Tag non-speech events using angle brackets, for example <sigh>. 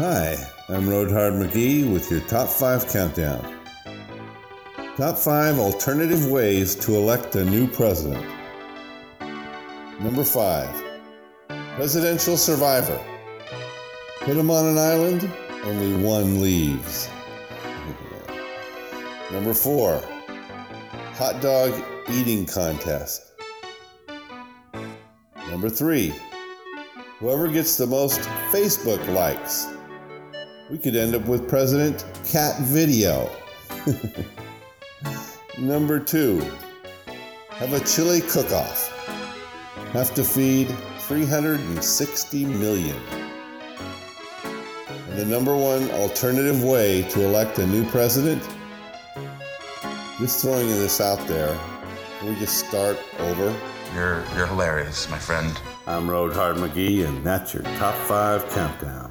Hi, I'm Roadhard McGee with your Top 5 Countdown. Top 5 Alternative Ways to Elect a New President. Number 5. Presidential Survivor. Put him on an island, only one leaves. Number 4. Hot Dog Eating Contest. Number 3. Whoever gets the most Facebook likes. We could end up with President Cat Video. <laughs> Number two, have a chili cook off. Have to feed 360 million. And the number one alternative way to elect a new president? Just throwing this out there. Can we just start over? You're you're hilarious, my friend. I'm Roadhard McGee, and that's your top five countdown.